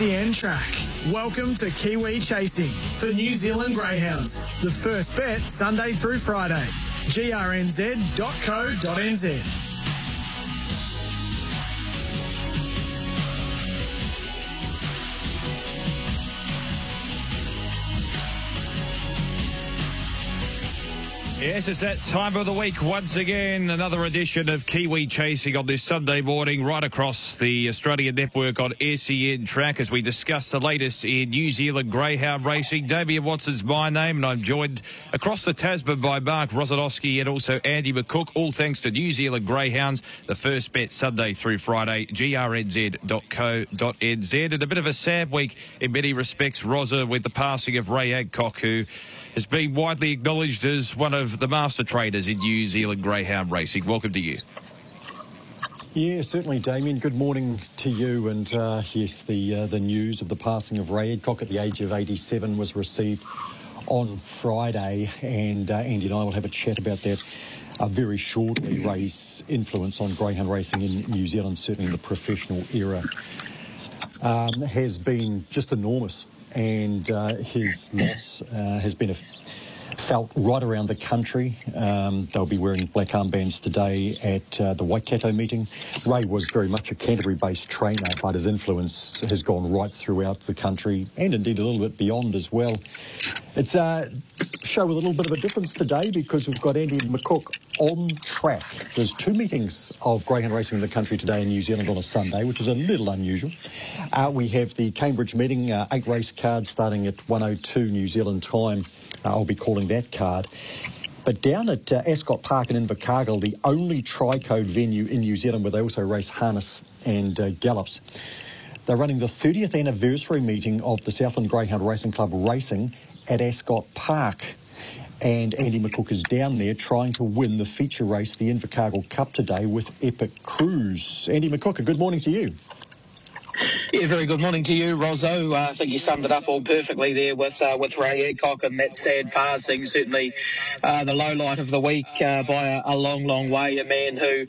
the end track. Welcome to Kiwi Chasing for New Zealand Greyhounds. The first bet Sunday through Friday. grnz.co.nz. Yes, it's that time of the week once again. Another edition of Kiwi Chasing on this Sunday morning, right across the Australian network on SEN Track as we discuss the latest in New Zealand Greyhound racing. Damien Watson's my name, and I'm joined across the Tasman by Mark Rosanowski and also Andy McCook. All thanks to New Zealand Greyhounds. The first bet Sunday through Friday, grnz.co.nz. And a bit of a sad week in many respects, Rosa, with the passing of Ray Adcock, who has been widely acknowledged as one of the master trainers in New Zealand greyhound racing. Welcome to you. Yeah, certainly, Damien. Good morning to you. And uh, yes, the uh, the news of the passing of Ray Adcock at the age of 87 was received on Friday, and uh, Andy and I will have a chat about that uh, very shortly. Ray's influence on greyhound racing in New Zealand, certainly in the professional era, um, has been just enormous and uh, his loss uh, has been felt right around the country. Um, they'll be wearing black armbands today at uh, the Waikato meeting. Ray was very much a Canterbury-based trainer, but his influence has gone right throughout the country and indeed a little bit beyond as well. It's a show with a little bit of a difference today because we've got Andy McCook on track. There's two meetings of greyhound racing in the country today in New Zealand on a Sunday, which is a little unusual. Uh, we have the Cambridge meeting, uh, eight race cards starting at 102 New Zealand time. Uh, I'll be calling that card. But down at uh, Ascot Park in Invercargill, the only tri-code venue in New Zealand where they also race harness and uh, gallops, they're running the 30th anniversary meeting of the Southland Greyhound Racing Club Racing at Ascot Park. And Andy McCook is down there trying to win the feature race, the Invercargill Cup today with Epic Cruise. Andy McCook, good morning to you. Yeah, very good morning to you, Rosso. Uh, I think you summed it up all perfectly there with uh, with Ray Adcock and that sad passing. Certainly uh, the low light of the week uh, by a, a, long, long way. A man who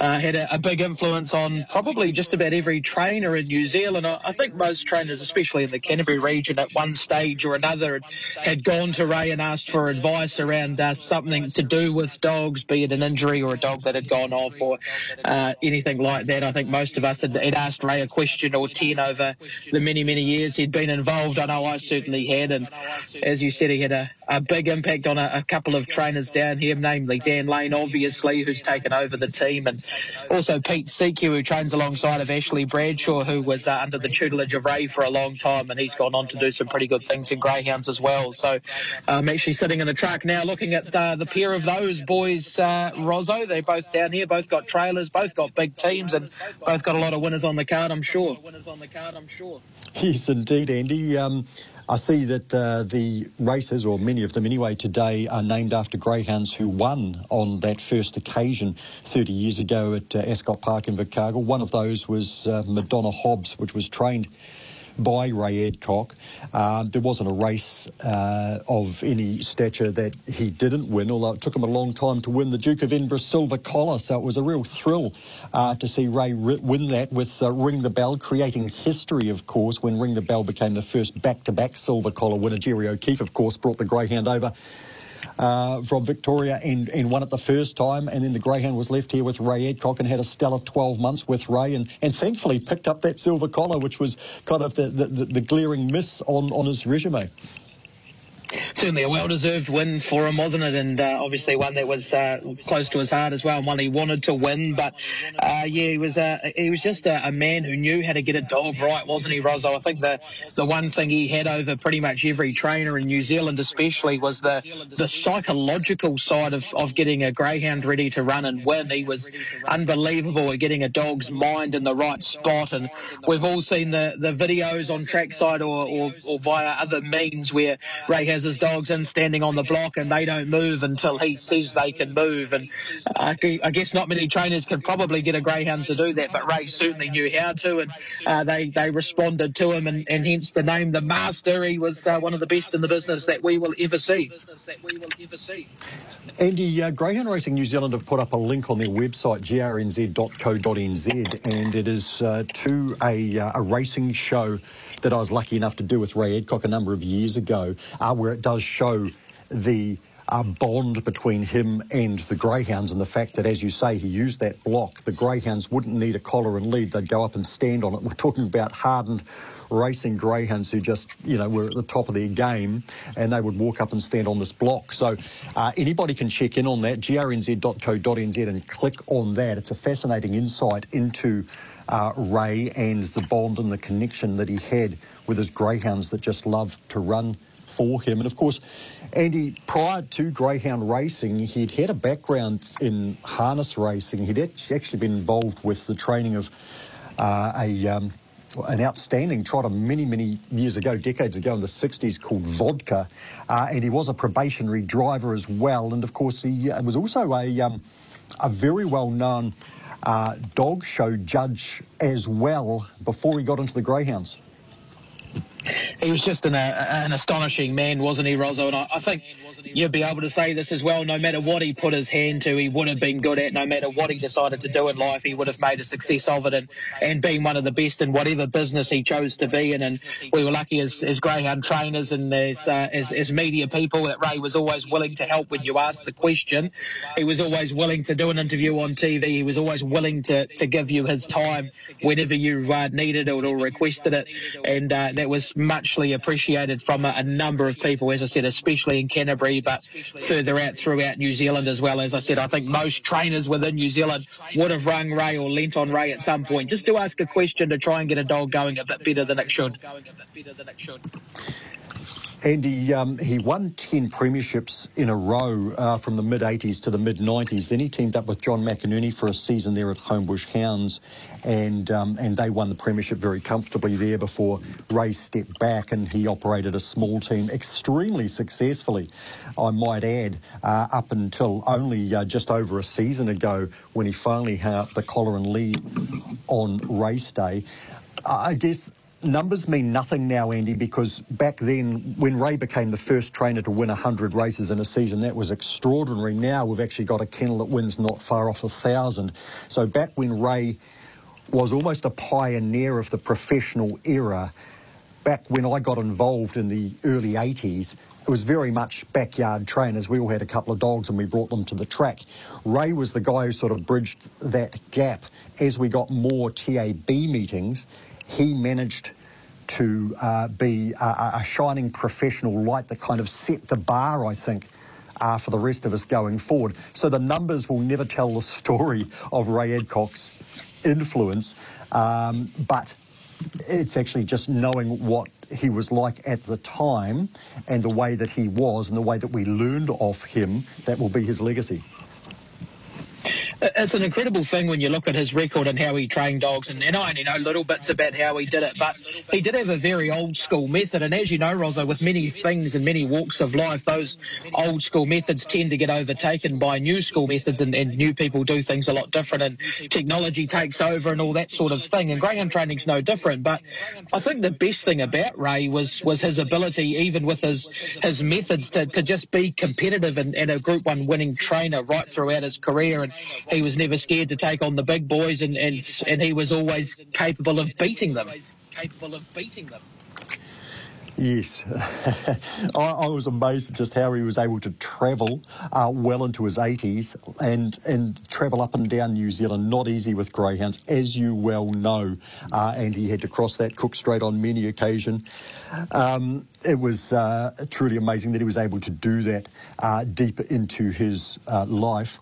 uh, had a, a, big influence on probably just about every trainer in New Zealand. I, I, think most trainers, especially in the Canterbury region, at one stage or another, had gone to Ray and asked for advice around uh, something to do with dogs, be it an injury or a dog that had gone off or anything like that. I think most of us had, had asked Ray a question or 10 over the many, many years he'd been involved. I know I certainly had. And as you said, he had a, a big impact on a, a couple of trainers down here, namely Dan Lane, obviously, who's taken over the team, and also Pete Seeku, who trains alongside of Ashley Bradshaw, who was uh, under the tutelage of Ray for a long time, and he's gone on to do some pretty good things in greyhounds as well. So I'm actually sitting in the truck now looking at uh, the pair of those boys, uh, Rosso. They're both down here, both got trailers, both got big teams, and both got a lot of winners on the card, I'm sure on the card, I'm sure. Yes, indeed, Andy. Um, I see that uh, the races, or many of them anyway, today are named after greyhounds who won on that first occasion 30 years ago at uh, Ascot Park in Invercargill. One of those was uh, Madonna Hobbs, which was trained by Ray Adcock. Uh, there wasn't a race uh, of any stature that he didn't win, although it took him a long time to win the Duke of Edinburgh Silver Collar. So it was a real thrill uh, to see Ray win that with uh, Ring the Bell, creating history, of course, when Ring the Bell became the first back-to-back Silver Collar winner. Jerry O'Keefe, of course, brought the Greyhound over uh, from Victoria and, and won it the first time. And then the Greyhound was left here with Ray Adcock and had a stellar 12 months with Ray and, and thankfully picked up that silver collar, which was kind of the, the, the glaring miss on, on his resume certainly a well-deserved win for him, wasn't it? And uh, obviously one that was uh, close to his heart as well, and one he wanted to win. But uh, yeah, he was uh, he was just a, a, man who knew how to get a dog right, wasn't he, Rosso? I think the the one thing he had over pretty much every trainer in New Zealand, especially, was the the psychological side of, of getting a greyhound ready to run and win. He was unbelievable at getting a dog's mind in the right spot, and we've all seen the, the videos on trackside or, or, or via other means where Ray has his dogs in standing on the block and they don't move until he says they can move. And I guess not many trainers can probably get a greyhound to do that, but Ray certainly knew how to, and uh, they they responded to him, and, and hence the name, the Master. He was uh, one of the best in the business that we will ever see. Andy, uh, Greyhound Racing New Zealand have put up a link on their website, grnz.co.nz, and it is uh, to a, uh, a racing show that I was lucky enough to do with Ray Adcock a number of years ago, uh, where it does show the uh, bond between him and the greyhounds and the fact that, as you say, he used that block. The greyhounds wouldn't need a collar and lead; they'd go up and stand on it. We're talking about hardened racing greyhounds who just, you know, were at the top of their game and they would walk up and stand on this block. So uh, anybody can check in on that, grnz.co.nz and click on that. It's a fascinating insight into uh, Ray and the bond and the connection that he had with his greyhounds that just loved to run for him. And of course, Andy, prior to greyhound racing, he'd had a background in harness racing. He'd actually been involved with the training of uh, a um, an outstanding trotter many, many years ago, decades ago in the 60s called Vodka. Uh, and he was a probationary driver as well. And of course, he uh, was also a, um, a very well known uh, dog show judge as well before he got into the Greyhounds he was just an, an astonishing man, wasn't he, Rozzo? And I, I, think you'd be able to say this as well. No matter what he put his hand to, he would have been good at. No matter what he decided to do in life, he would have made a success of it and, and being one of the best in whatever business he chose to be in. And we were lucky as, as greyhound trainers and as, uh, as, as media people that Ray was always willing to help when you asked the question. He was always willing to do an interview on TV. He was always willing to, to give you his time whenever you uh, needed it or requested it. And uh, that was muchly appreciated from a, a, number of people, as I said, especially in Canterbury, but further out throughout New Zealand as well. As I said, I think most trainers within New Zealand would have rung Ray or lent on Ray at some point just to ask a question to try and get a dog going a bit better than it should. Andy, um, he won 10 premierships in a row uh, from the mid 80s to the mid 90s. Then he teamed up with John McInerney for a season there at Homebush Hounds, and um, and they won the premiership very comfortably there before Ray stepped back and he operated a small team extremely successfully, I might add, uh, up until only uh, just over a season ago when he finally had the collar and lead on race day. I guess numbers mean nothing now, Andy, because back then, when Ray became the first trainer to win 100 races in a season, that was extraordinary. Now we've actually got a kennel that wins not far off a thousand. So back when Ray was almost a pioneer of the professional era, back when I got involved in the early 80s, it was very much backyard trainers. We all had a couple of dogs and we brought them to the track. Ray was the guy who sort of bridged that gap as we got more TAB meetings he managed to uh, be a, a, shining professional light that kind of set the bar, I think, uh, for the rest of us going forward. So the numbers will never tell the story of Ray Adcock's influence, um, but it's actually just knowing what he was like at the time and the way that he was and the way that we learned of him that will be his legacy it's an incredible thing when you look at his record and how he trained dogs. And, and I only know little bits about how he did it, but he did have a very old school method. And as you know, Rosa, with many things and many walks of life, those old school methods tend to get overtaken by new school methods, and, and new people do things a lot different, and technology takes over and all that sort of thing. And greyhound training's no different. But I think the best thing about Ray was was his ability, even with his his methods, to, to just be competitive and, and a Group One winning trainer right throughout his career. And he was never scared to take on the big boys, and, and, and he was always capable of beating them. Capable of beating them. Yes, I, I, was amazed at just how he was able to travel uh, well into his 80s and and travel up and down New Zealand. Not easy with greyhounds, as you well know. Uh, and he had to cross that Cook Strait on many occasions. Um, it was uh, truly amazing that he was able to do that uh, deep into his uh, life.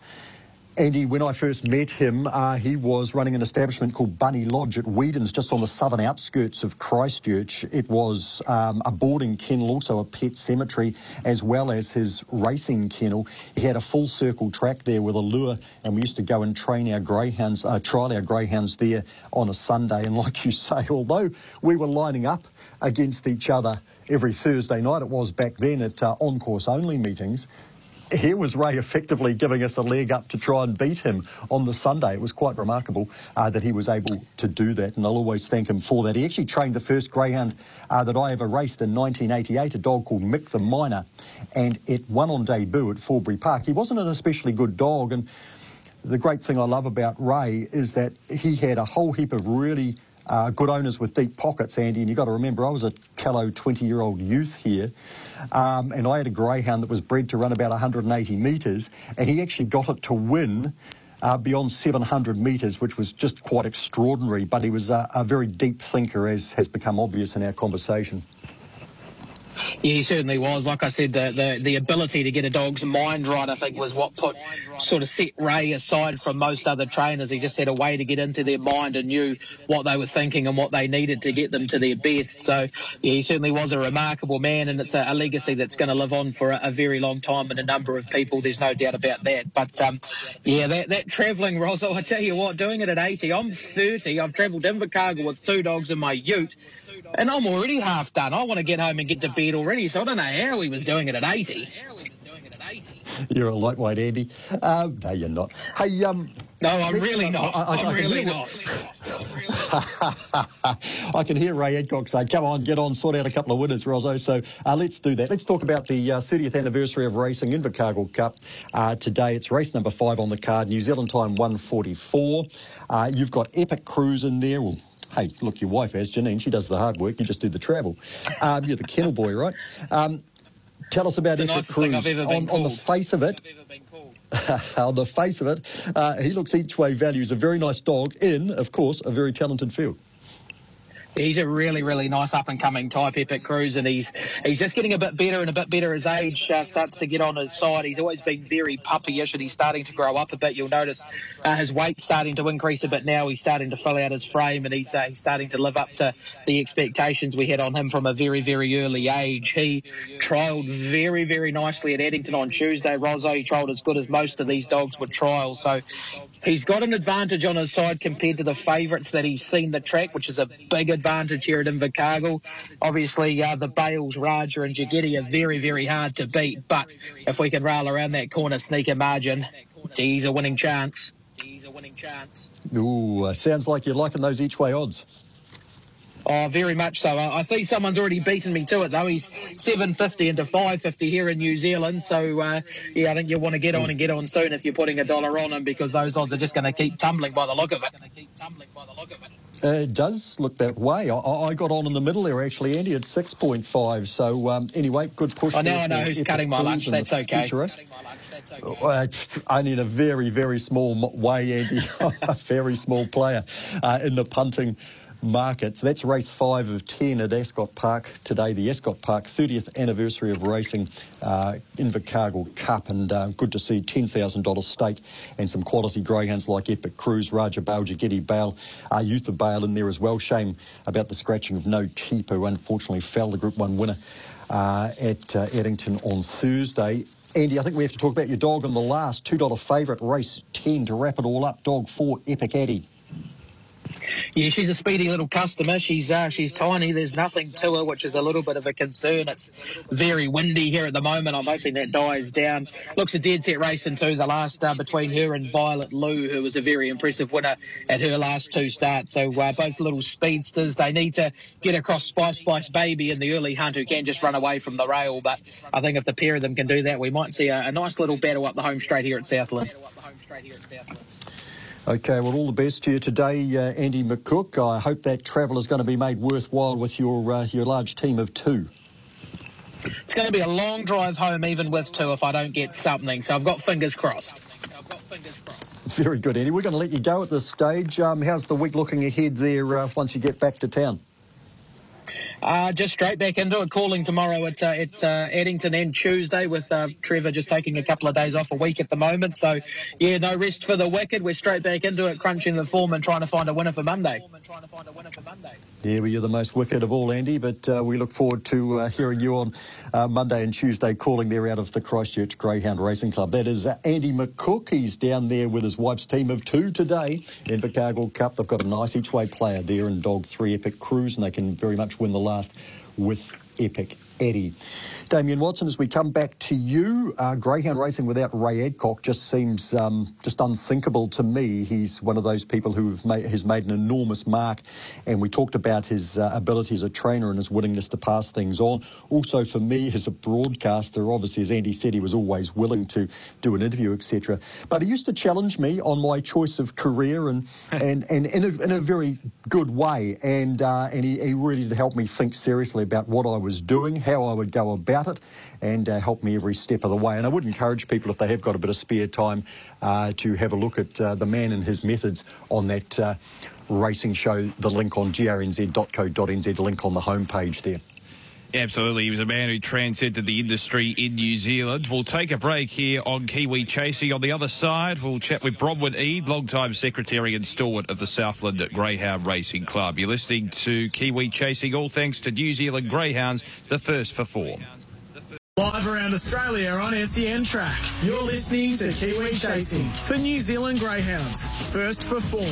Andy, when I first met him, uh, he was running an establishment called Bunny Lodge at Weedons, just on the southern outskirts of Christchurch. It was um, a boarding kennel, also a pet cemetery, as well as his racing kennel. He had a full circle track there with a lure, and we used to go and train our greyhounds, uh, trial our greyhounds there on a Sunday. And like you say, although we were lining up against each other every Thursday night it was back then at uh, on-course only meetings, here was Ray effectively giving us a leg up to try and beat him on the Sunday. It was quite remarkable uh, that he was able to do that, and I'll always thank him for that. He actually trained the first greyhound uh, that I ever raced in 1988, a dog called Mick the Miner, and it won on debut at Forbury Park. He wasn't an especially good dog, and the great thing I love about Ray is that he had a whole heap of really uh, good owners with deep pockets, Andy. And you've got to remember, I was a callow 20-year-old youth here, um, and I had a greyhound that was bred to run about 180 metres, and he actually got it to win uh, beyond 700 metres, which was just quite extraordinary. But he was a very deep thinker, as has become obvious in our conversation. Yeah, he certainly was. Like I said, the, the, the ability to get a dog's mind right, I think, was what put sort of set Ray aside from most other trainers. He just had a way to get into their mind and knew what they were thinking and what they needed to get them to their best. So, yeah, he certainly was a remarkable man, and it's a, a legacy that's going to live on for a, a, very long time and a number of people. There's no doubt about that. But um, yeah, that, that travelling, Rosso, I tell you what, doing it at 80, I'm 30. I've travelled Invercargill with two dogs in my ute. And I'm already half done. I want to get home and get to bed already, so I don't know how he was doing it at 80. You're a lightweight, Andy. Um, no, you're not. Hey, um. No, I'm really not. I, am really not. I can hear Ray Adcock say, come on, get on, sort out a couple of winners, Rosso. So uh, let's do that. Let's talk about the uh, 30th anniversary of racing Invercargill Cup. Uh, today it's race number five on the card, New Zealand time 144. Uh, you've got Epic Cruise in there. Well, hey, look, your wife has, Janine, she does the hard work, you just do the travel. Um, you're the kennel boy, right? Um, tell us about Epic Cruise. On, on, the face of it, on the face of it, uh, he looks each way values a very nice dog in, of course, a very talented field he's a really, really nice up and coming type Epic Cruise, and he's he's just getting a bit better and a bit better as age uh, starts to get on his side. He's always been very puppyish, and he's starting to grow up a bit. You'll notice uh, his weight starting to increase a bit now. He's starting to fill out his frame, and he's, uh, he's starting to live up to the expectations we had on him from a very, very early age. He trialled very, very nicely at Addington on Tuesday. Rosso, he trialled as good as most of these dogs would trial. So he's got an advantage on his side compared to the favourites that he's seen the track, which is a big advantage here at Invercargill. Obviously, uh, the Bales, Raja, and Jageti are very, very hard to beat. But if we can rail around that corner sneaker margin, he's a winning chance. He's a winning chance. Ooh, uh, sounds like you're liking those each way odds. Oh, very much so. I see someone's already beaten me to it, though. He's 750 into 550 here in New Zealand. So, uh, yeah, I think you'll want to get on and get on soon if you're putting a dollar on him because those odds are just going to keep tumbling by the look of it. Uh, it does look that way. I, I, got on in the middle there, actually, Andy, at 6.5. So, um, anyway, good push. I know, I know who's cutting my lunch. That's okay. Uh, only in a very, very small way, Andy. a very small player uh, in the punting market. So that's race five of 10 at Ascot Park today, the Ascot Park 30th anniversary of racing uh, Invercargill Cup. And uh, good to see $10,000 stake and some quality greyhounds like Epic Cruise, Raja Bale, Jageti Bale, uh, Youth of Bale in there as well. Shame about the scratching of No Keep, who unfortunately fell, the Group 1 winner uh, at uh, Addington on Thursday. Andy, I think we have to talk about your dog in the last $2 favourite race 10 to wrap it all up. Dog 4, Epic Addy. Yeah, she's a speedy little customer. She's uh, she's tiny. There's nothing to her, which is a little bit of a concern. It's very windy here at the moment. I'm hoping that dies down. Looks a dead set race into the last uh, between her and Violet Lou, who was a very impressive winner at her last two starts. So uh, both little speedsters. They need to get across Spice Spice Baby in the early hunt, who can just run away from the rail. But I think if the pair of them can do that, we might see a, a nice little battle up the home straight here at Southland. Okay, well, all the best to you today, uh, Andy McCook. I hope that travel is going to be made worthwhile with your uh, your large team of two. It's going to be a long drive home, even with two, if I don't get something. So I've got fingers crossed. Very good, Andy. We're going to let you go at this stage. Um, how's the week looking ahead there uh, once you get back to town? Uh, just straight back into it. Calling tomorrow at, uh, at uh, Addington and Tuesday with uh, Trevor just taking a couple of days off a week at the moment. So, yeah, no rest for the wicked. We're straight back into it, crunching the form and trying to find a winner for Monday. Yeah, well, you're the most wicked of all, Andy, but uh, we look forward to uh, hearing you on Monday and Tuesday calling there out of the Christchurch Greyhound Racing Club. That is Andy McCook. He's down there with his wife's team of two today Invercargill Cup. They've got a nice each way player there in Dog 3 Epic Cruise, and they can very much win the last with Epic Eddie. Damien Watson, as we come back to you, uh, greyhound racing without Ray Adcock just seems um, just unthinkable to me. He's one of those people who made, has made an enormous mark, and we talked about his uh, ability as a trainer and his willingness to pass things on. Also, for me as a broadcaster, obviously, as Andy said, he was always willing to do an interview, etc. But he used to challenge me on my choice of career, and and, and in, a, in a very good way, and uh, and he, he really did help me think seriously about what I was doing, how I would go about about it and uh, help me every step of the way. And I would encourage people, if they have got a bit of spare time, uh, to have a look at uh, the man and his methods on that uh, racing show, the link on grnz.co.nz, link on the homepage there. Absolutely. He was a man who transcended the industry in New Zealand. We'll take a break here on Kiwi Chasing. On the other side, we'll chat with Bronwyn Eade, long-time secretary and stalwart of the Southland Greyhound Racing Club. You're listening to Kiwi Chasing, all thanks to New Zealand Greyhounds, the first for form. Live around Australia on SEN Track. You're listening to Kiwi Chasing for New Zealand Greyhounds. First for form.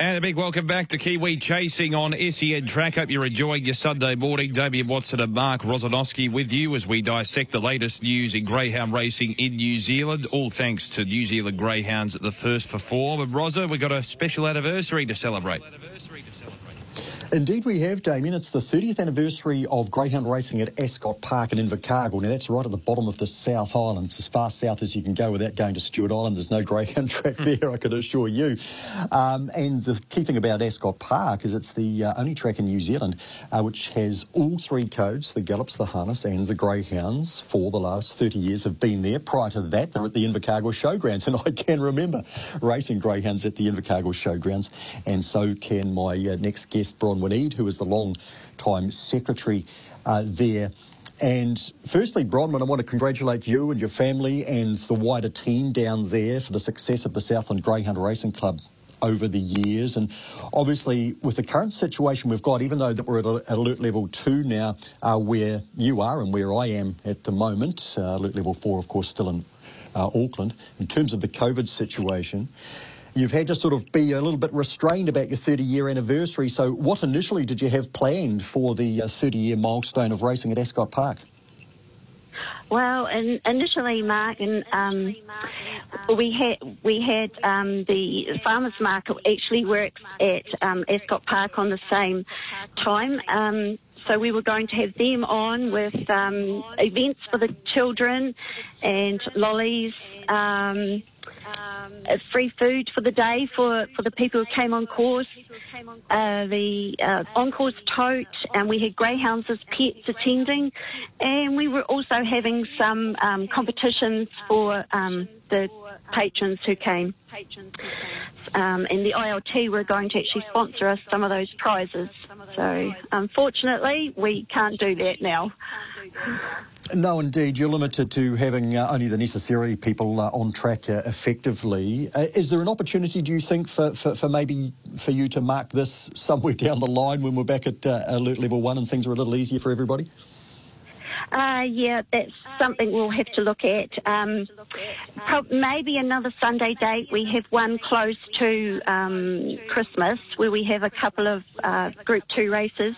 And a big welcome back to Kiwi Chasing on SEN Track. Hope you're enjoying your Sunday morning. Damien Watson and Mark Rosanowski with you as we dissect the latest news in greyhound racing in New Zealand. All thanks to New Zealand Greyhounds at the first for form. And Rosa, we've got a special anniversary to celebrate. Indeed, we have, Damien. It's the 30th anniversary of greyhound racing at Ascot Park in Invercargill. Now, that's right at the bottom of the South Island. It's as far south as you can go without going to Stewart Island. There's no greyhound track there, I can assure you. Um, and the key thing about Ascot Park is it's the uh, only track in New Zealand uh, which has all three codes, the gallops, the harness and the greyhounds for the last 30 years have been there. Prior to that, they're at the Invercargill Showgrounds. And I can remember racing greyhounds at the Invercargill Showgrounds. And so can my uh, next guest, Bron Bronwyn who was the long-time secretary uh, there. And firstly, Bronwyn, I want to congratulate you and your family and the wider team down there for the success of the Southland Greyhound Racing Club over the years. And obviously, with the current situation we've got, even though that we're at, alert level two now, uh, where you are and where I am at the moment, uh, alert level four, of course, still in uh, Auckland, in terms of the COVID situation, You've had to sort of be a little bit restrained about your 30 year anniversary. So, what initially did you have planned for the 30 uh, year milestone of racing at Ascot Park? Well, in, initially, Mark, and um, we had we had um, the farmers market actually works at um, Ascot Park on the same time. So we were going to have them on with um, events for the children and lollies. Um, free food for the day for, for the people who came on course, uh, the uh, on course tote, and we had greyhounds as pets attending, and we were also having some um, competitions for um, the patrons who came. Um, and the ILT were going to actually sponsor us some of those prizes. So unfortunately, we can't do that now. No, indeed. You're limited to having uh, only the necessary people uh, on track uh, effectively. Uh, is there an opportunity, do you think, for, for, for, maybe for you to mark this somewhere down the line when we're back at uh, alert level one and things are a little easier for everybody? Uh, yeah, that's something we'll have to look at. Um, maybe another Sunday date. We have one close to um, Christmas where we have a couple of uh, Group 2 races,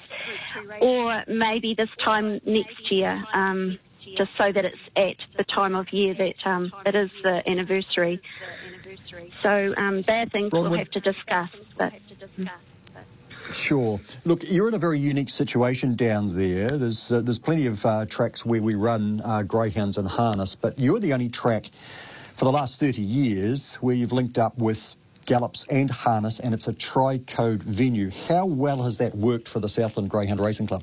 or maybe this time next year. Um, just so that it's at the time of year that um, it is the anniversary. So um, they're things we'll have to discuss. But. Sure. Look, you're in a very unique situation down there. There's uh, there's plenty of uh, tracks where we run uh, greyhounds and harness, but you're the only track for the last 30 years where you've linked up with gallops and harness, and it's a tri-code venue. How well has that worked for the Southland Greyhound Racing Club?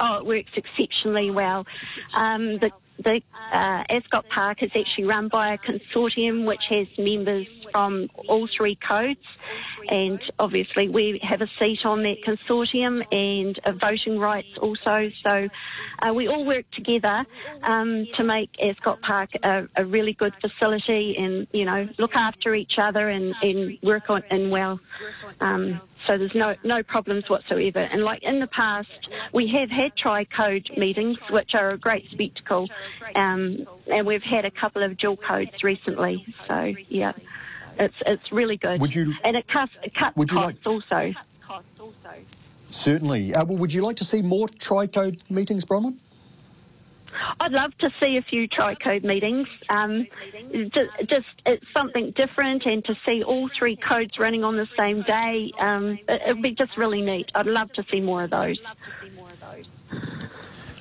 Oh, it works exceptionally well. Um, the the uh, Ascot Park is actually run by a consortium which has members from all three codes, and obviously we have a seat on that consortium and voting rights also. So uh, we all work together um, to make Ascot Park a, a, really good facility, and you know look after each other and, and work on and well. Um, so there's no no problems whatsoever. And like in the past, we have had tri-code meetings, which are a great spectacle, um, and we've had a couple of dual codes recently. So yeah. it's it's really good. Would you- And it cuts it cuts Would you costs like- also. Certainly. Uh, well, would you like to see more tri-code meetings, Bronwyn? I'd love to see a few tricode meetings. Um, just, just it's something different, and to see all three codes running on the same day, um, it, it'd be just really neat. I'd love to see more of those.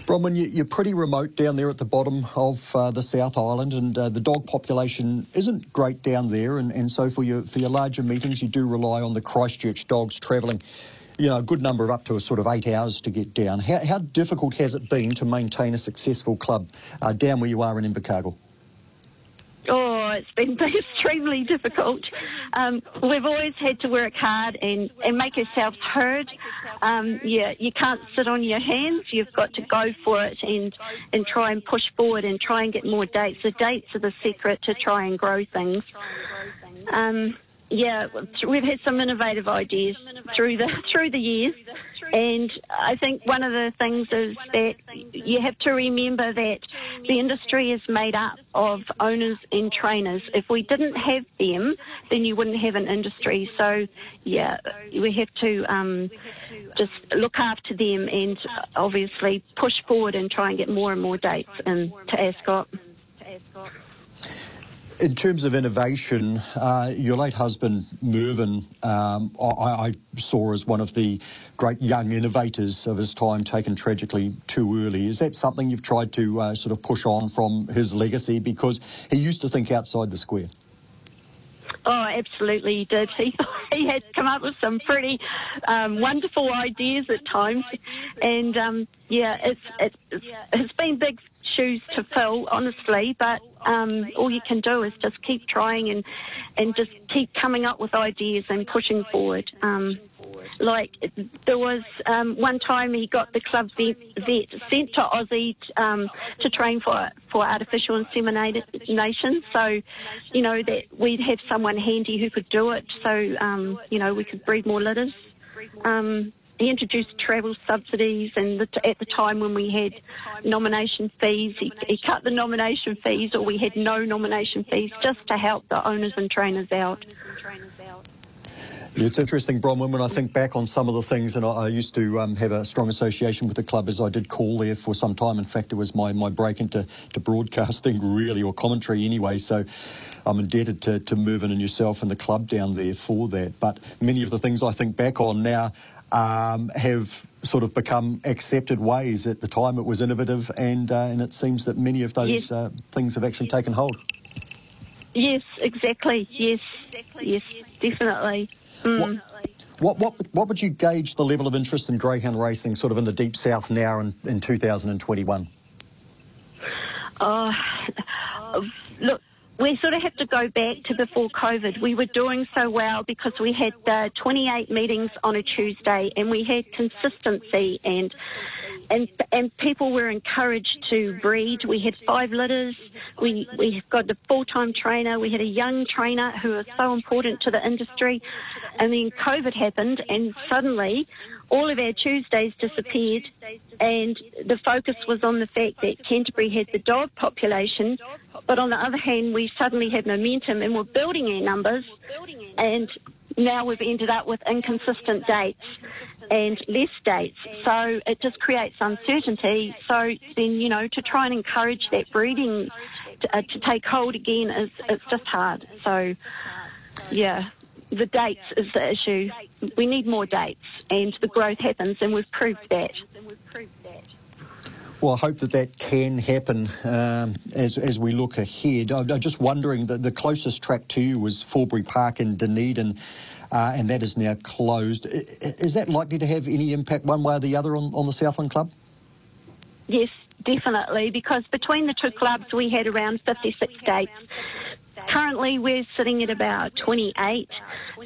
Bronwyn, you, you're pretty remote down there at the bottom of uh, the South Island, and uh, the dog population isn't great down there. And, and so, for your for your larger meetings, you do rely on the Christchurch dogs travelling, you know, a good number of up to a sort of eight hours to get down. How, how difficult has it been to maintain a successful club uh, down where you are in Invercargill? Oh, it's been extremely difficult. Um, we've always had to work hard and, and make ourselves heard. Um, yeah, you can't sit on your hands. You've got to go for it and, and try and push forward and try and get more dates. The dates are the secret to try and grow things. Um, yeah, we've had some innovative ideas through the through the years, and I think one of the things is that you have to remember that the industry is made up of owners and trainers. If we didn't have them, then you wouldn't have an industry. So, yeah, we have to um, just look after them and obviously push forward and try and get more and more dates in to Ascot. In terms of innovation, uh, your late husband Mervyn, um, I, I saw as one of the great young innovators of his time, taken tragically too early. Is that something you've tried to uh, sort of push on from his legacy? Because he used to think outside the square. Oh, absolutely, he did. He, he had come up with some pretty um, wonderful ideas at times, and um, yeah, it's, it's it's been big shoes to fill, honestly. But um, all you can do is just keep trying and and just keep coming up with ideas and pushing forward. Um, like there was um, one time he got the club vet, vet sent to Aussie um, to train for for artificial insemination. So, you know that we'd have someone handy who could do it. So, um, you know, we could breed more litters. Um, he introduced travel subsidies, and the, at the time when we had nomination fees, he, he cut the nomination fees, or we had no nomination fees, just to help the owners and trainers out. It's interesting, Bronwyn, when I think back on some of the things, and I, I used to um, have a strong association with the club as I did call there for some time. In fact, it was my, my break into to broadcasting, really, or commentary anyway. So I'm indebted to, to Mervyn and yourself and the club down there for that. But many of the things I think back on now um, have sort of become accepted ways. At the time, it was innovative, and, uh, and it seems that many of those Yes. uh, things have actually taken hold. Yes, exactly. Yes, yes, definitely. Mm. What, what, what would you gauge the level of interest in greyhound racing sort of in the deep south now in, in 2021? Oh, look, we sort of have to go back to before COVID. We were doing so well because we had uh, 28 meetings on a Tuesday, and we had consistency and. And, and people were encouraged to breed. We had five litters. We we got a full time trainer. We had a young trainer who was so important to the industry. And then COVID happened, and suddenly all of our Tuesdays disappeared, and the focus was on the fact that Canterbury had the dog population, but on the other hand, we suddenly had momentum and we're building our numbers, and now we've ended up with inconsistent dates and less dates. So it just creates uncertainty. So then, you know, to try and encourage that breeding to, uh, to take hold again is it's just hard. So, yeah the dates is the issue. We need more dates, and the growth happens, and we've proved that. Well, I hope that that can happen um, as, as we look ahead. I'm just wondering that the closest track to you was Forbury Park in Dunedin, uh, and that is now closed. Is that likely to have any impact one way or the other on, on the Southland Club? Yes, definitely, because between the two clubs, we had around 56 dates. Currently, we're sitting at about 28,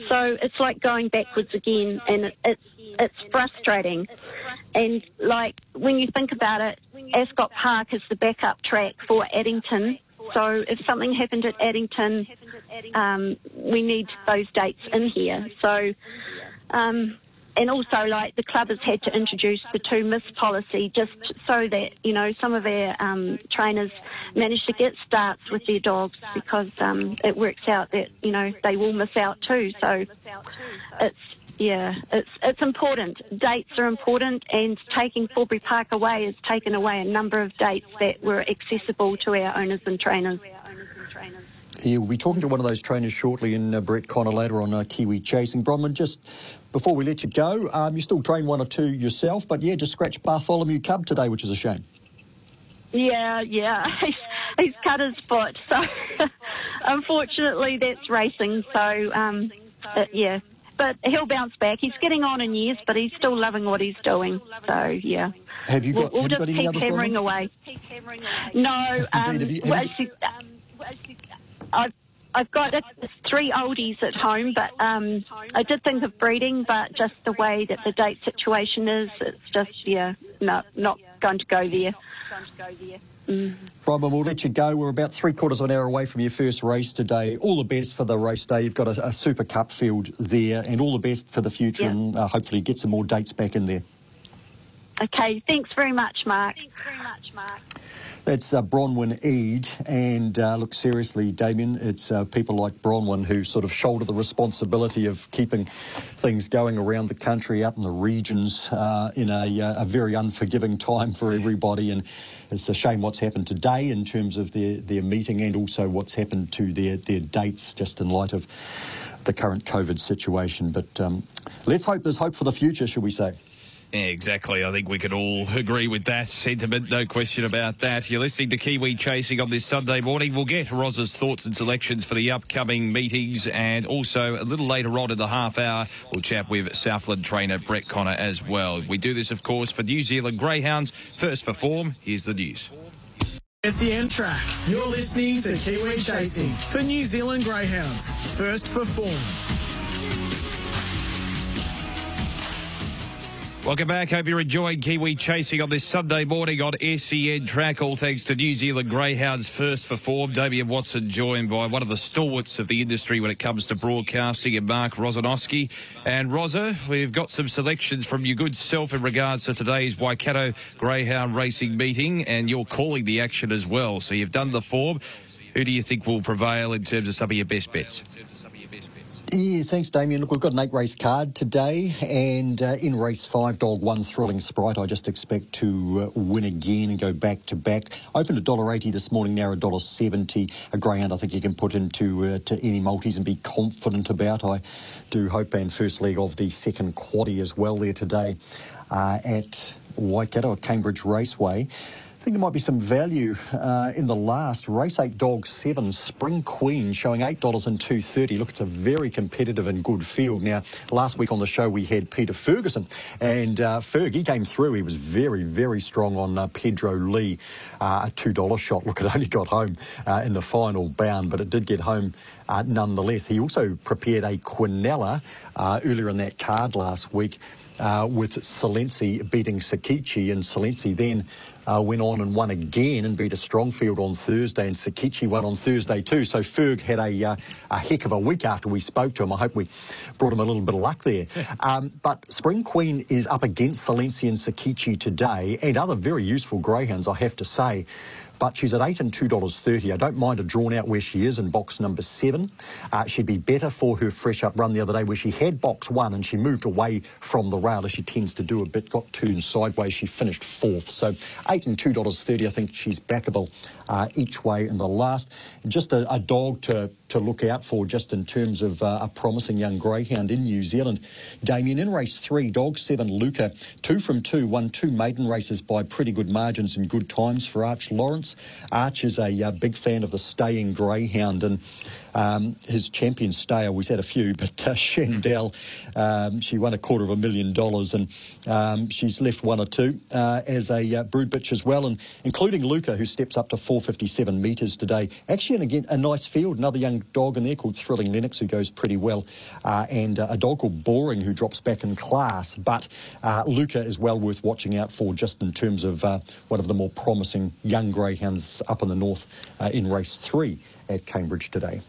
so it's like going backwards again, and it's it's frustrating. And like when you think about it, Ascot Park is the backup track for Addington. So if something happened at Addington, um, we need those dates in here. So um, and also, like the club has had to introduce the two miss policy just so that you know some of our um, trainers manage to get starts with their dogs because um, it works out that you know they will miss out too. So it's yeah, it's it's important. Dates are important, and taking Forbury Park away has taken away a number of dates that were accessible to our owners and trainers. Yeah, we'll be talking to one of those trainers shortly in uh, Brett Connor later on uh, Kiwi Chasing. Bronwyn, just before we let you go, um, you still train one or two yourself, but yeah, just scratch Bartholomew Cub today, which is a shame. Yeah, yeah, he's, he's cut his foot, so unfortunately that's racing. So um, uh, yeah, but he'll bounce back. He's getting on in years, but he's still loving what he's doing. So yeah. Have you got? We'll, we'll have just got keep any others, hammering away. No, um, have you- have well, you- actually, I've, I've got three oldies at home, but um, I did think of breeding, but just the way that the date situation is, it's just, yeah, no, not going to go there. Bronwyn, we'll let you go. We're about three quarters of an hour away from your first race today. All the best for the race day. You've got a, a super cup field there, and all the best for the future, Yeah. and uh, hopefully get some more dates back in there. Okay, thanks very much, Mark. Thanks very much, Mark. That's uh, Bronwyn Eade. And uh, look, seriously, Damien, it's uh, people like Bronwyn who sort of shoulder the responsibility of keeping things going around the country, out in the regions, uh, in a, uh, a very unforgiving time for everybody. And it's a shame what's happened today in terms of their, their meeting and also what's happened to their, their dates, just in light of the current COVID situation. But um, let's hope there's hope for the future, should we say. Yeah, exactly. I think we can all agree with that sentiment. No question about that. You're listening to Kiwi Chasing on this Sunday morning. We'll get Roz's thoughts and selections for the upcoming meetings, and also a little later on in the half hour, we'll chat with Southland trainer Brett Connor as well. We do this, of course, for New Zealand Greyhounds. First for form, here's the news. SEN track. You're listening to Kiwi Chasing for New Zealand Greyhounds. First for form. Welcome back. Hope you're enjoying Kiwi Chasing on this Sunday morning on SEN track. All thanks to New Zealand Greyhounds first for form. Damien Watson joined by one of the stalwarts of the industry when it comes to broadcasting and Mark Rosanowski. And Rosa, we've got some selections from your good self in regards to today's Waikato Greyhound Racing meeting and you're calling the action as well. So you've done the form. Who do you think will prevail in terms of some of your best bets? Yeah, thanks, Damien. Look, we've got an eight race card today, and uh, in race five, dog one, Thrilling Sprite. I just expect to uh, win again and go back to back. Opened a dollar eighty this morning, now a dollar seventy. A greyhound, I think you can put into uh, to any multis and be confident about. I do hope, and first leg of the second quaddy as well there today uh, at Waikato at Cambridge Raceway. I think there might be some value uh, in the last race eight dog seven Spring Queen showing eight dollars and two thirty. Look, it's a very competitive and good field. Now, last week on the show we had Peter Ferguson, and uh, Ferg he came through. He was very very strong on uh, Pedro Lee, uh, a two dollar shot. Look, it only got home uh, in the final bound, but it did get home uh, nonetheless. He also prepared a Quinella earlier in that card last week with Salensi beating Sakichi, and Salensi then uh, went on and won again and beat a strong field on Thursday, and Sakichi won on Thursday too. So Ferg had a, uh, a heck of a week after we spoke to him. I hope we brought him a little bit of luck there. um, but Spring Queen is up against Salensi and Sakichi today, and other very useful greyhounds, I have to say but she's at eight and two dollars thirty. I don't mind a drawn out where she is in box number seven. Uh, she'd be better for her fresh up run the other day where she had box one and she moved away from the rail as she tends to do a bit. Got turned sideways. She finished fourth. So eight and two dollars thirty. I think she's backable uh, each way in the last. Just a, a dog to to look out for just in terms of uh, a promising young greyhound in New Zealand. Damien in race three, dog seven, Luca, two from two, won two maiden races by pretty good margins and good times for Arch Lawrence. Arch is a uh, big fan of the staying greyhound and um, his champion stayer, we've had a few, but uh, Shendell, um, she won a quarter of a million dollars and um, she's left one or two uh, as a uh, brood bitch as well, and including Luca, who steps up to 457 metres today. Actually, and again, a nice field, another young dog in there called Thrilling Lennox, who goes pretty well, uh, and uh, a dog called Boring, who drops back in class. But uh, Luca is well worth watching out for just in terms of uh, one of the more promising young greyhounds up in the north in race three at Cambridge today.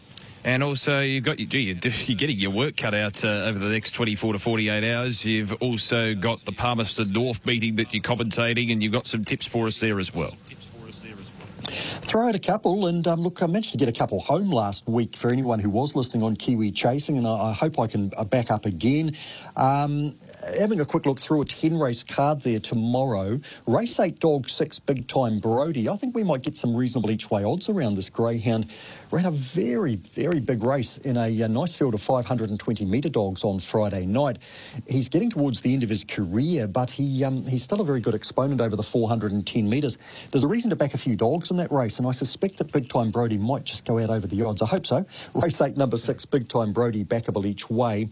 And also, you've got gee, you're getting your work cut out uh, over the next 24 to 48 hours. You've also got the Palmerston North meeting that you're commentating, and you've got some tips for us there as well. Throw out a couple, and um, look, I managed to get a couple home last week for anyone who was listening on Kiwi Chasing, and I, I hope I can uh, back up again. Um, having a quick look through a 10 race card there tomorrow. Race 8 Dog 6 Big Time Brody. I think we might get some reasonable each way odds around this greyhound. Ran a very, very big race in a, a nice field of 520 metre dogs on Friday night. He's getting towards the end of his career, but he um, he's still a very good exponent over the 410 metres. There's a reason to back a few dogs in that race, and I suspect that Big Time Brody might just go out over the odds. I hope so. Race 8, number 6, Big Time Brody, backable each way.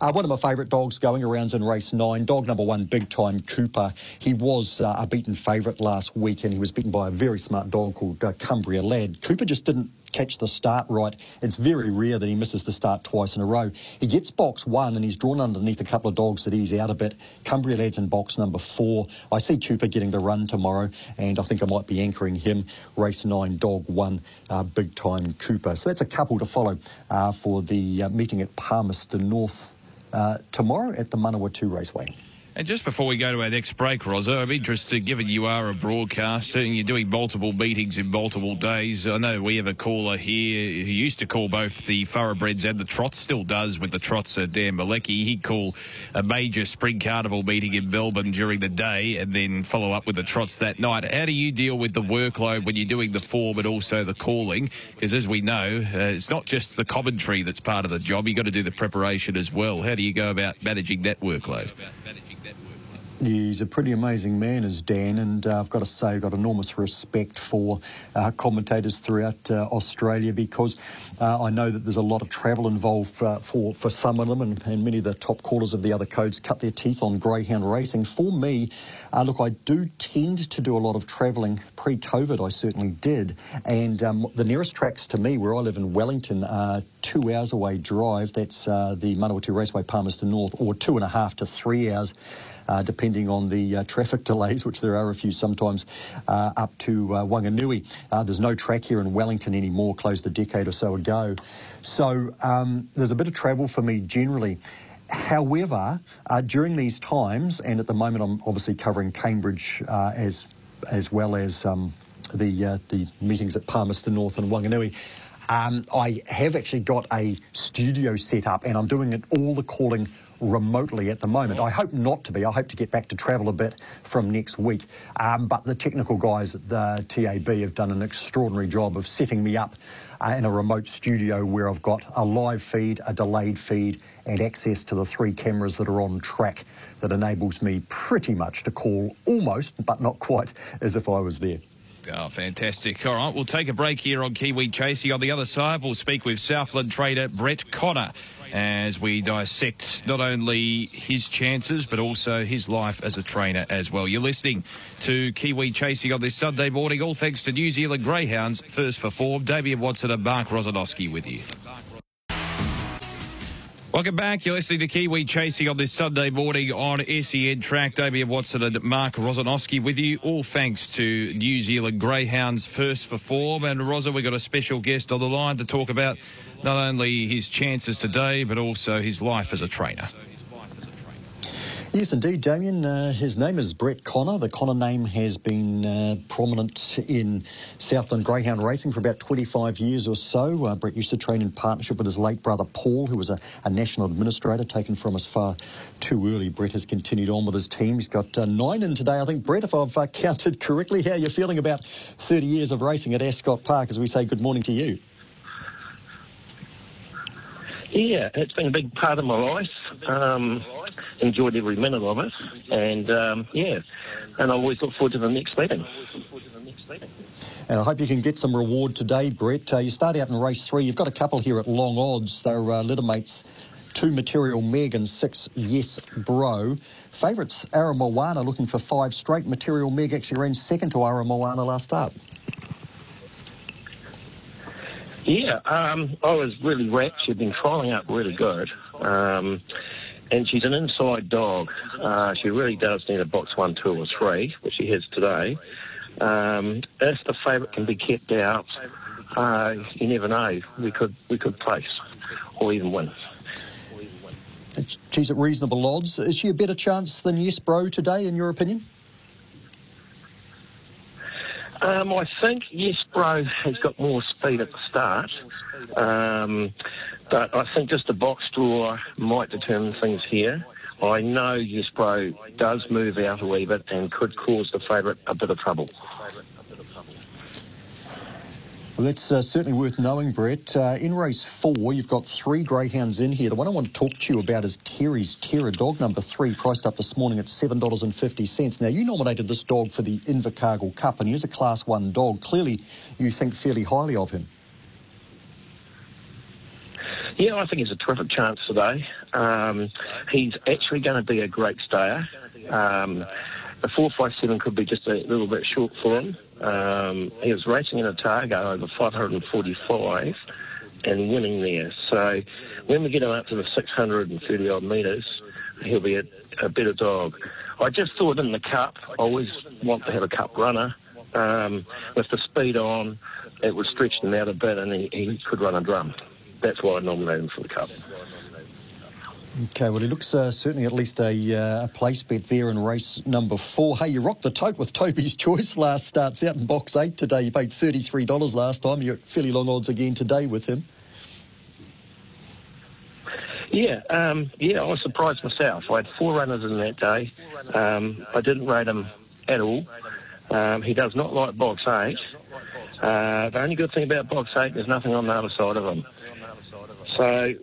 Uh, one of my favourite dogs going around in race nine, dog number one, Big Time Cooper. He was uh, a beaten favourite last week and he was beaten by a very smart dog called uh, Cumbria Lad. Cooper just didn't catch the start right. It's very rare that he misses the start twice in a row. He gets box one and he's drawn underneath a couple of dogs that ease out a bit. Cumbria Lad's in box number four. I see Cooper getting the run tomorrow and I think I might be anchoring him. Race nine, dog one, uh, big time Cooper. So that's a couple to follow uh, for the uh, meeting at Palmerston North uh, tomorrow at the Manawatu Raceway. And just before we go to our next break, Rosa, I'm interested, given you are a broadcaster and you're doing multiple meetings in multiple days. I know we have a caller here who used to call both the thoroughbreds and the trots, still does with the trots, uh, Dan Malecki. He'd call a major spring carnival meeting in Melbourne during the day and then follow up with the trots that night. How do you deal with the workload when you're doing the form but also the calling? Because as we know, uh, it's not just the commentary that's part of the job. You've got to do the preparation as well. How do you go about managing that workload? He's a pretty amazing man, is Dan, and uh, I've got to say, I've got enormous respect for uh, commentators throughout uh, Australia because uh, I know that there's a lot of travel involved uh, for, for some of them, and, and, many of the top callers of the other codes cut their teeth on greyhound racing. For me, uh, look, I do tend to do a lot of travelling pre COVID, I certainly did, and um, the nearest tracks to me, where I live in Wellington, are two hours away drive. That's the Manawatu Raceway, Palmerston North, or two and a half to three hours uh, depending on the uh, traffic delays, which there are a few sometimes, uh, up to uh, Wanganui. Uh, there's no track here in Wellington anymore, closed a decade or so ago. So um, there's a bit of travel for me generally. However, during these times, and at the moment I'm obviously covering Cambridge as as well as um, the the meetings at Palmerston North and Wanganui. Um, I have actually got a studio set up and I'm doing it all the calling remotely at the moment. I hope not to be. I hope to get back to travel a bit from next week. Um, but the technical guys at the TAB have done an extraordinary job of setting me up uh, in a remote studio where I've got a live feed, a delayed feed, and access to the three cameras that are on track that enables me pretty much to call almost, but not quite, as if I was there. Oh, fantastic. All right, we'll take a break here on Kiwi Chasing. On the other side, we'll speak with Southland trader Brett Connor as we dissect not only his chances but also his life as a trainer as well. You're listening to Kiwi Chasing on this Sunday morning, all thanks to New Zealand Greyhounds. First for form, Damien Watson and Mark Rosanowski with you. Welcome back. You're listening to Kiwi Chasing on this Sunday morning on SEN Track. Damien Watson and Mark Rosanowski with you. All thanks to New Zealand Greyhounds first for form. And Rosa, we've got a special guest on the line to talk about not only his chances today, but also his life as a trainer. Yes, indeed, Damien. Uh, his name is Brett Connor. The Connor name has been uh, prominent in Southland Greyhound racing for about 25 years or so. Uh, Brett used to train in partnership with his late brother Paul, who was a, a, national administrator taken from us far too early. Brett has continued on with his team. He's got uh, nine in today, I think. Brett, if I've uh, counted correctly, how are you feeling about 30 years of racing at Ascot Park as we say good morning to you? Yeah, it's been a big part of my life. Um, enjoyed every minute of it, and um, yeah, and I always look forward to the next meeting. And I hope you can get some reward today, Brett. Uh, you start out in race three. You've got a couple here at long odds. They're uh, littermates, two Material Meg and six Yes Bro. Favourites, Ara Moana looking for five straight. Material Meg actually ran second to Ara Moana last start. Yeah, um, I was really rapt. She'd been trialling up really good. Um, and she's an inside dog. Uh, she really does need a box one, two, or three, which she has today. Um, if the favourite can be kept out, uh, you never know. We could we could place or even win. She's at reasonable odds. Is she a better chance than Yes Bro today, in your opinion? Um, I think Yes Bro has got more speed at the start, um, but I think just the box draw might determine things here. I know Yes Bro does move out a wee bit and could cause the favourite a bit of trouble. Well, that's uh, certainly worth knowing, Brett. Uh, in race four, you've got three greyhounds in here. The one I want to talk to you about is Terry's Terror Dog number three, priced up this morning at $7.50. Now, you nominated this dog for the Invercargill Cup, and he is a Class 1 dog. Clearly, you think fairly highly of him. Yeah, I think he's a terrific chance today. Um, he's actually going to be a great stayer. Um, the 457 could be just a little bit short for him. Um, he was racing in Otago over 545 and winning there. So when we get him up to the 630 odd metres, he'll be a, a better dog. I just thought in the cup, I always want to have a cup runner. Um, with the speed on, it would stretch him out a bit and he, he could run a drum. That's why I nominated him for the cup. Okay, well, he looks uh, certainly at least a, uh, a place bet there in race number four. Hey, you rocked the tote with Toby's Choice last starts out in box eight today. You paid $33 last time. You're at fairly long odds again today with him. Yeah, um, yeah, I was surprised myself. I had four runners in that day. Um, I didn't rate him at all. Um, he does not like box eight. Uh, the only good thing about box eight, there's nothing on the other side of him. So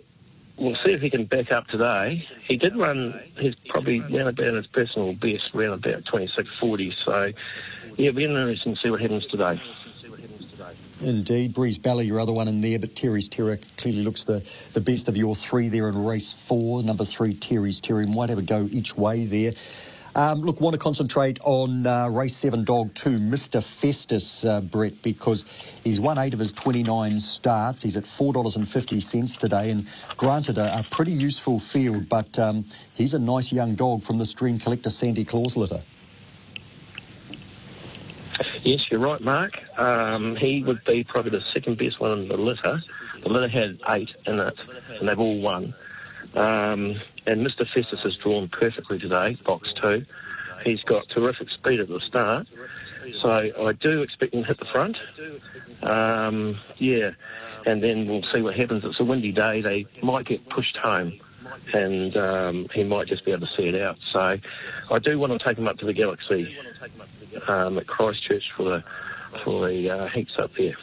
we'll see if he can back up today. He did run, he's probably ran about his personal best, ran about 26.40. So, yeah, it'll be interesting to see what happens today. Indeed. Breeze Bally, your other one in there, but Terry's Terror clearly looks the, the best of your three there in race four. Number three, Terry's Terror, might have a go each way there. Um, look, want to concentrate on uh, race seven, dog two, Mr. Festus, uh, Brett, because he's won eight of his 29 starts. He's at $4.50 today, and granted, a, a pretty useful field, but um, he's a nice young dog from the Dream Collector Sandy Claus litter. Yes, you're right, Mark. Um, he would be probably the second best one in the litter. The litter had eight in it, and they've all won. Um, and Mr. Festus has drawn perfectly today, box two. He's got terrific speed at the start. So I do expect him to hit the front. Um, yeah, and then we'll see what happens. It's a windy day. They might get pushed home, and um, he might just be able to see it out. So I do want to take him up to the Galaxy um, at Christchurch for the for the uh, heats up there.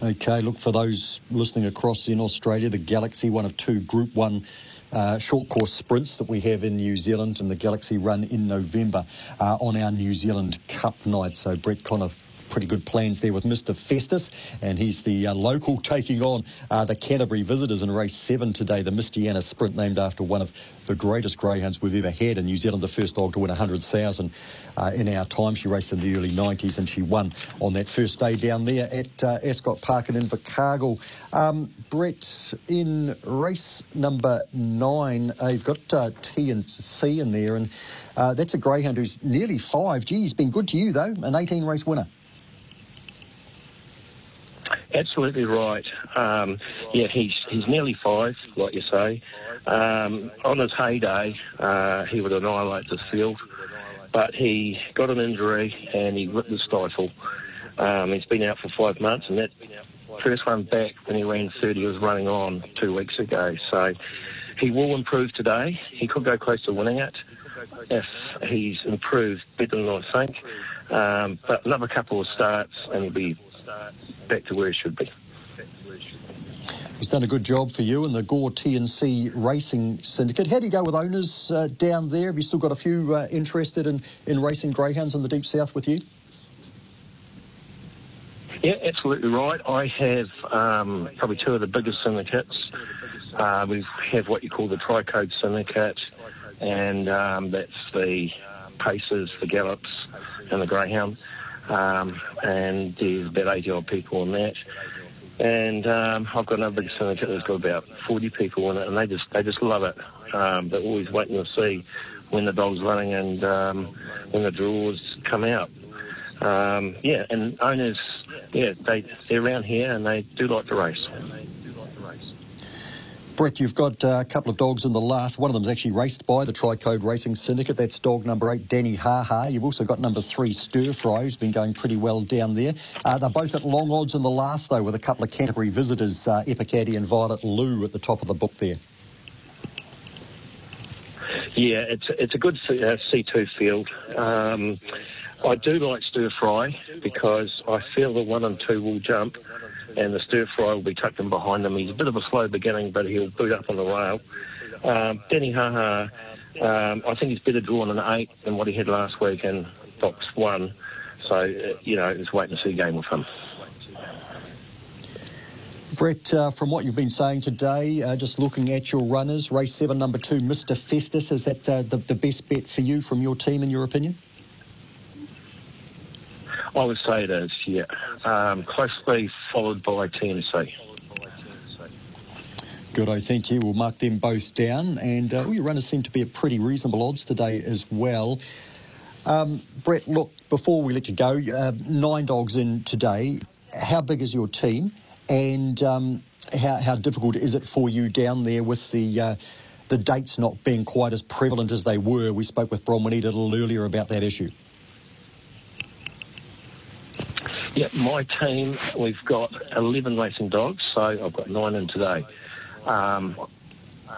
Okay, look for those listening across in Australia, the Galaxy, one of two Group 1 uh, short course sprints that we have in New Zealand, and the Galaxy run in November uh, on our New Zealand Cup night. So, Brett Connor pretty good plans there with Mr. Festus, and he's the uh, local taking on uh, the Canterbury visitors in race seven today, the Mistiana Sprint, named after one of the greatest greyhounds we've ever had in New Zealand, the first dog to win 100,000 uh, in our time. She raced in the early 90s and she won on that first day down there at uh, Ascot Park in Invercargill. Um, Brett, in race number nine, uh, you've got uh, T and C in there, and uh, that's a greyhound who's nearly five. Gee, he's been good to you, though, an 18 race winner. Absolutely right. Um, yeah, he's he's nearly five, like you say. Um, on his heyday, uh, he would annihilate the field, but he got an injury and he ripped the stifle. Um, he's been out for five months, and that first one back when he ran 30 was running on two weeks ago. So he will improve today. He could go close to winning it if he's improved better than I think. Um, but another couple of starts and he'll be back to where he should be. He's done a good job for you and the Gore TNC Racing Syndicate. How do you go with owners uh, down there? Have you still got a few uh, interested in, in racing greyhounds in the deep south with you? Yeah, absolutely right. I have um, probably two of the biggest syndicates. Uh, we have what you call the Tricode Syndicate, and um, that's the Pacers, the Gallops, and the Greyhound. Um, and there's about 80 odd people in that. And um, I've got another big syndicate that's got about 40 people in it, and they just they just love it. Um, they're always waiting to see when the dog's running and um, when the draws come out. Um, yeah, and owners yeah, they they're around here and they do like to race. Brett, you've got uh, a couple of dogs in the last. One of them's actually raced by the Tricode Racing Syndicate. That's dog number eight, Danny Ha Ha. You've also got number three, Stir Fry, who's been going pretty well down there. Uh, they're both at long odds in the last, though, with a couple of Canterbury visitors, uh, Epicaddy and Violet Lou, at the top of the book there. Yeah, it's it's a good uh, C two field. Um, I do like stir fry because I feel the one and two will jump, and the stir fry will be tucked in behind him. He's a bit of a slow beginning, but he'll boot up on the rail. Um, Denny Haha, um, I think he's better drawn an eight than what he had last week in box one. So uh, you know, it's wait and see game with him. Brett, uh, from what you've been saying today, uh, just looking at your runners, race seven, number two, Mr. Festus, is that uh, the, the best bet for you from your team, in your opinion? I would say it is, yeah. Um, closely followed by TNC. Good, I thank you. We'll mark them both down. And uh, all your runners seem to be at pretty reasonable odds today as well. Um, Brett, look, before we let you go, uh, nine dogs in today. How big is your team? And um, how, how, difficult is it for you down there with the uh, the dates not being quite as prevalent as they were? We spoke with Bronwyn a little earlier about that issue. Yeah, my team, we've got 11 racing dogs, so I've got nine in today. Um,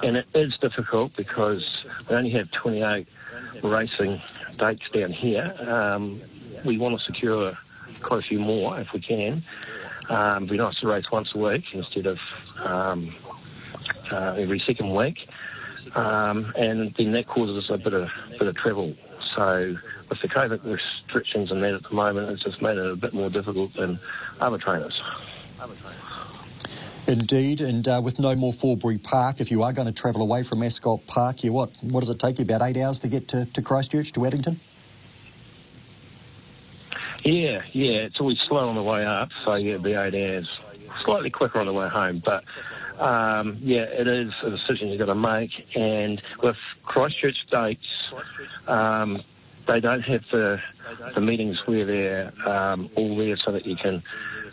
and it is difficult because we only have 28 racing dates down here. Um, we want to secure quite a few more if we can. Um, it'd be nice to race once a week instead of um, uh, every second week, um, and then that causes a bit of bit of travel. So with the COVID restrictions and that at the moment, it's just made it a bit more difficult than other trainers. Indeed, and uh, with no more Forbury Park, if you are going to travel away from Ascot Park, you what? What does it take you? About eight hours to get to, to Christchurch to Addington? Yeah, yeah, it's always slow on the way up, so yeah, the eight hours. Slightly quicker on the way home, but um, yeah, it is a decision you've got to make. And with Christchurch dates, um, they don't have the the meetings where they're um, all there so that you can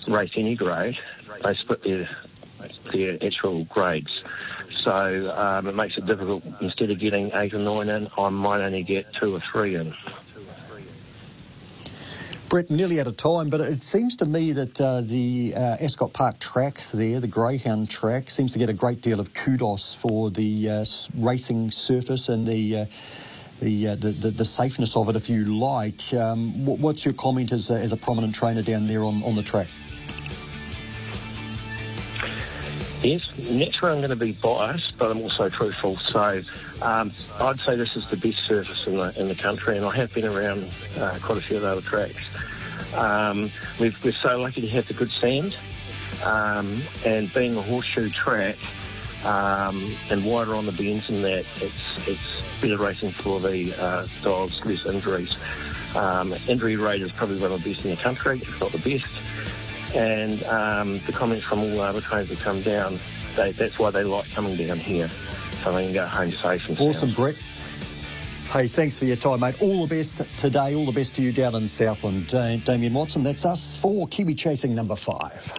race any grade. They split their their actual grades. So um, it makes it difficult. Instead of getting eight or nine in, I might only get two or three in. Brett, nearly out of time, but it seems to me that uh, the uh, Ascot Park track there, the Greyhound track, seems to get a great deal of kudos for the uh, racing surface and the, uh, the, uh, the, the, the safeness of it, if you like. Um, what's your comment as a, as a prominent trainer down there on, on the track? Yes, naturally I'm going to be biased, but I'm also truthful. So um, I'd say this is the best surface in the in the country, and I have been around uh, quite a few of the other tracks. Um, we are so lucky to have the good sand, um, and being a horseshoe track um, and wider on the bends and that, it's it's better racing for the uh, dogs, less injuries. Um, injury rate is probably one of the best in the country, if not the best and um, the comments from all the other trains that come down, they, that's why they like coming down here, so they can go home safe and Awesome, Brett. Hey, thanks for your time, mate. All the best today. All the best to you down in Southland. Uh, Damien Watson, that's us for Kiwi Chasing number five.